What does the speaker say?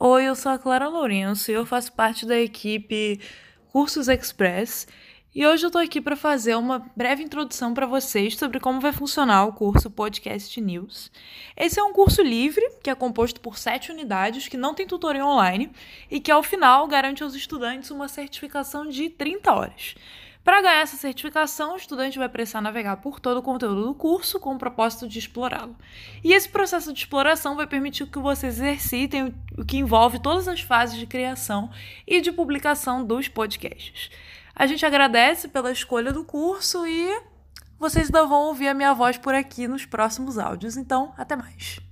eu sou a Clara Lourenço e eu faço parte da equipe Cursos Express. E hoje eu tô aqui para fazer uma breve introdução para vocês sobre como vai funcionar o curso Podcast News. Esse é um curso livre, que é composto por sete unidades, que não tem tutoria online e que ao final garante aos estudantes uma certificação de 30 horas. Para ganhar essa certificação, o estudante vai precisar navegar por todo o conteúdo do curso com o propósito de explorá-lo. E esse processo de exploração vai permitir que vocês exercitem o que envolve todas as fases de criação e de publicação dos podcasts. A gente agradece pela escolha do curso e vocês ainda vão ouvir a minha voz por aqui nos próximos áudios. Então, até mais.